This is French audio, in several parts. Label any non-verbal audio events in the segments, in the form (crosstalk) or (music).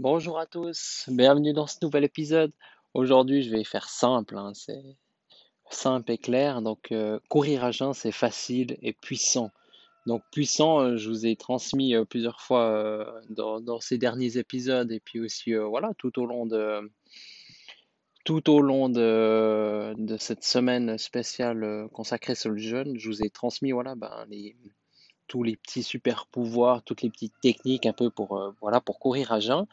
Bonjour à tous, bienvenue dans ce nouvel épisode. Aujourd'hui, je vais faire simple, hein, c'est simple et clair. Donc, euh, courir à jeun, c'est facile et puissant. Donc, puissant, euh, je vous ai transmis euh, plusieurs fois dans, ces derniers épisodes et puis aussi, voilà, tout au long de tout au long de, cette semaine spéciale consacrée sur le jeûne, je vous ai transmis, voilà, ben, les, tous les petits super pouvoirs, toutes les petites techniques un peu pour, euh, voilà, pour courir à jeun.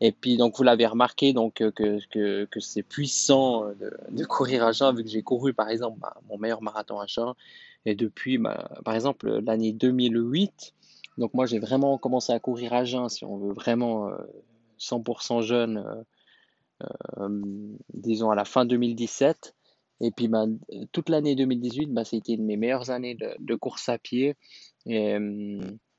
Et puis, donc, vous l'avez remarqué, donc, euh, que, que, c'est puissant euh, de, courir à jeun, vu que j'ai couru, par exemple, bah, mon meilleur marathon à jeun. Et depuis, bah, par exemple, l'année 2008, donc moi, j'ai vraiment commencé à courir à jeun, si on veut vraiment 100% jeune, disons à la fin 2017. Et puis, bah, toute l'année 2018, bah, c'était une de mes meilleures années de course à pied. Et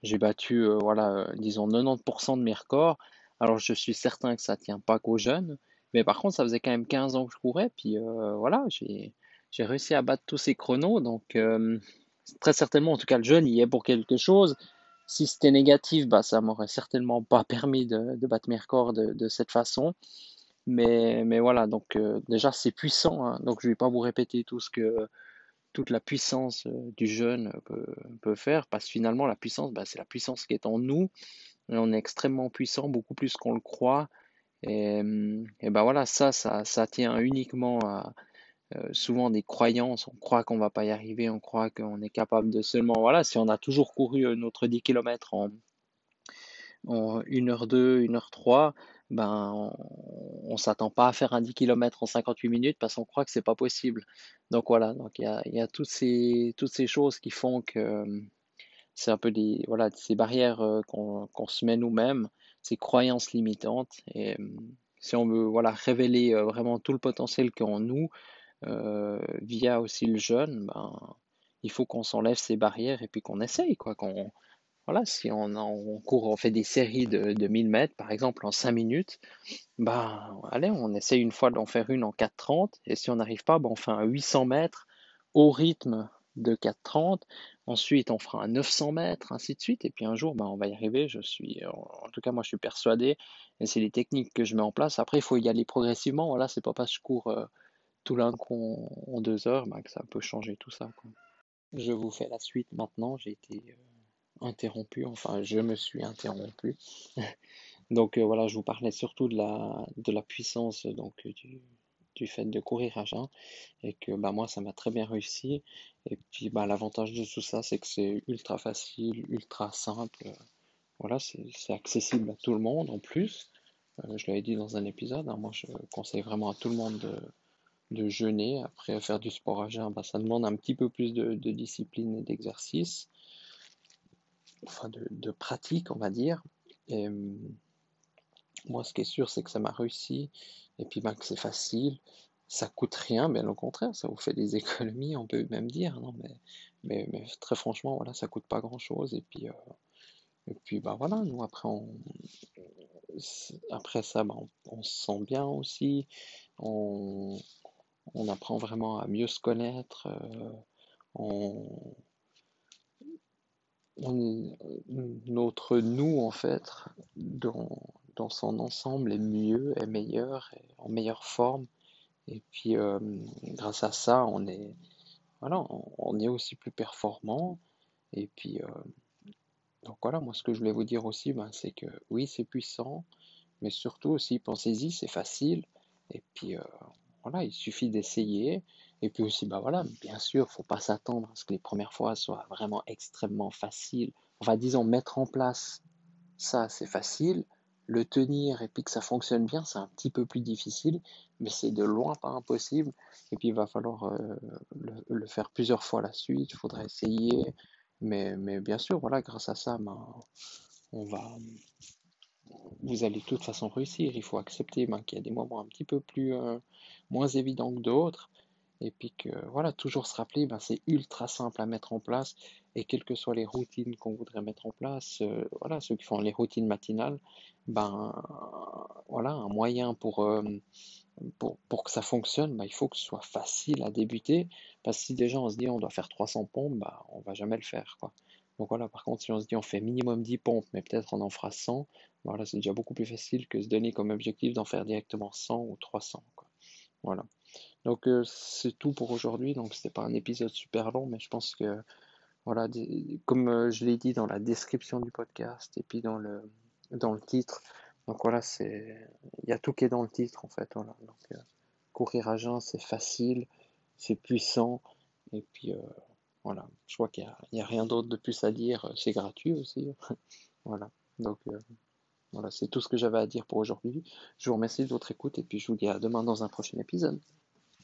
j'ai battu, euh, voilà, euh, disons 90% de mes records. Alors je suis certain que ça tient pas qu'aux jeunes, mais par contre ça faisait quand même 15 ans que je courais, puis euh, voilà, j'ai réussi à battre tous ces chronos, donc très certainement, en tout cas le jeune il est pour quelque chose. Si c'était négatif, bah ça m'aurait certainement pas (laughs) permis de, de battre mes records de, de cette façon. Mais, mais voilà, donc déjà c'est puissant, hein. donc je vais pas vous répéter tout ce que toute la puissance euh, du jeûne peut, faire, parce que finalement la puissance, bah, c'est la puissance qui est en nous, on est extrêmement puissant, beaucoup plus qu'on le croit, et, et ben voilà, ça, ça, ça tient uniquement à euh, souvent des croyances, on croit qu'on va pas y arriver, on croit qu'on est capable de seulement, voilà, si on a toujours couru euh, notre 10 km en, en 1h2, 1h3, ben, on s'attend pas à faire un 10 km en 58 minutes parce qu'on croit que c'est pas possible. Donc voilà, donc il y a, y a toutes, ces, toutes ces choses qui font que euh, c'est un peu des, voilà, ces barrières euh, qu'on se met nous-mêmes, ces croyances limitantes. Et euh, si on veut voilà, révéler vraiment tout le potentiel qu'en nous, via aussi le jeûne, ben, il faut qu'on s'enlève ces barrières et puis qu'on essaye, quoi, qu'on voilà, si on, court, on fait des séries de, de 1000 mètres, par exemple, en 5 minutes, bah, allez, on essaye une fois d'en faire une en 4,30, et si on n'arrive pas, bah, on fait un 800 mètres au rythme de 4,30, ensuite on fera un 900 mètres, ainsi de suite, et puis un jour, bah, on va y arriver, je suis, en tout cas, moi, je suis persuadé, et c'est les techniques que je mets en place. Après, il faut y aller progressivement, voilà, c'est pas parce que je cours euh, tout d'un coup en, deux heures bah, que ça peut changer tout ça. Je vous fais la suite maintenant, j'ai été... Euh, interrompu, enfin je me suis interrompu. (laughs) donc euh, voilà, je vous parlais surtout de la, de la puissance donc, du, du fait de courir à jeun et que bah, moi ça m'a très bien réussi. Et puis bah, l'avantage de tout ça, c'est que c'est ultra facile, ultra simple. Voilà, c'est accessible à tout le monde en plus. Euh, je l'avais dit dans un épisode, hein, moi je conseille vraiment à tout le monde de, de jeûner. Après, faire du sport à jeun, bah, ça demande un petit peu plus de discipline et d'exercice enfin de, pratique, on va dire. Et moi, ce qui est sûr, c'est que ça m'a réussi, et puis ben, que c'est facile, ça coûte rien, bien au contraire, ça vous fait des (laughs) économies, on peut même dire, non, mais, mais, très franchement, voilà, ça coûte pas grand-chose, et puis, euh, et puis ben, voilà, nous, après, après ça, ben, on, se sent bien aussi, on, on apprend vraiment à mieux se connaître, euh, on, notre nous, en fait, dans, dans, son ensemble, est mieux, est meilleur, est en meilleure forme. Et puis, euh, grâce à ça, on est, voilà, on, est aussi plus performant. Et puis, euh, donc voilà, moi, ce que je voulais vous dire aussi, ben, c'est que oui, c'est puissant, mais surtout aussi, pensez-y, c'est facile. Et puis, euh, voilà, il suffit d'essayer. Et puis aussi, bah voilà, bien sûr, faut pas s'attendre à ce que les premières fois soient vraiment extrêmement faciles. Enfin, disons, mettre en place ça, c'est facile. Le tenir et puis que ça fonctionne bien, c'est un petit peu plus difficile, mais c'est de loin pas impossible. Et puis, il va falloir euh, le, faire plusieurs fois la suite. Il faudra essayer. Mais, mais bien sûr, voilà, grâce à ça, ben, on va, vous allez de toute façon réussir. Il faut accepter ben, qu'il y a des moments un petit peu plus euh, moins évidents que d'autres. Et puis que voilà, toujours se rappeler, ben, c'est ultra simple à mettre en place. Et quelles que soient les routines qu'on voudrait mettre en place, euh, voilà, ceux qui font les routines matinales, ben voilà, un moyen pour, euh, pour, pour, que ça fonctionne, ben, il faut que ce soit facile à débuter. Parce que si déjà on se dit on doit faire 300 pompes, ben, on va jamais le faire. Quoi. Donc voilà, par contre, si on se dit on fait minimum 10 pompes, mais peut-être on en fera 100, voilà, c'est déjà beaucoup plus facile que se donner comme objectif d'en faire directement 100 ou 300. Quoi. Voilà. Donc euh, c'est tout pour aujourd'hui. Donc c'était pas un épisode super long, mais je pense que voilà, comme euh, je l'ai dit dans la description du podcast et puis dans le dans le titre. Donc voilà, c'est il y a tout qui est dans le titre en fait. Voilà. Donc euh, courir à jeun, c'est facile, c'est puissant et puis voilà. Je crois qu'il n'y a, a, rien d'autre de plus à dire. C'est gratuit aussi. (laughs) voilà. Donc voilà, c'est tout ce que j'avais à dire pour aujourd'hui. Je vous remercie de votre écoute et puis je vous dis à demain dans un prochain épisode.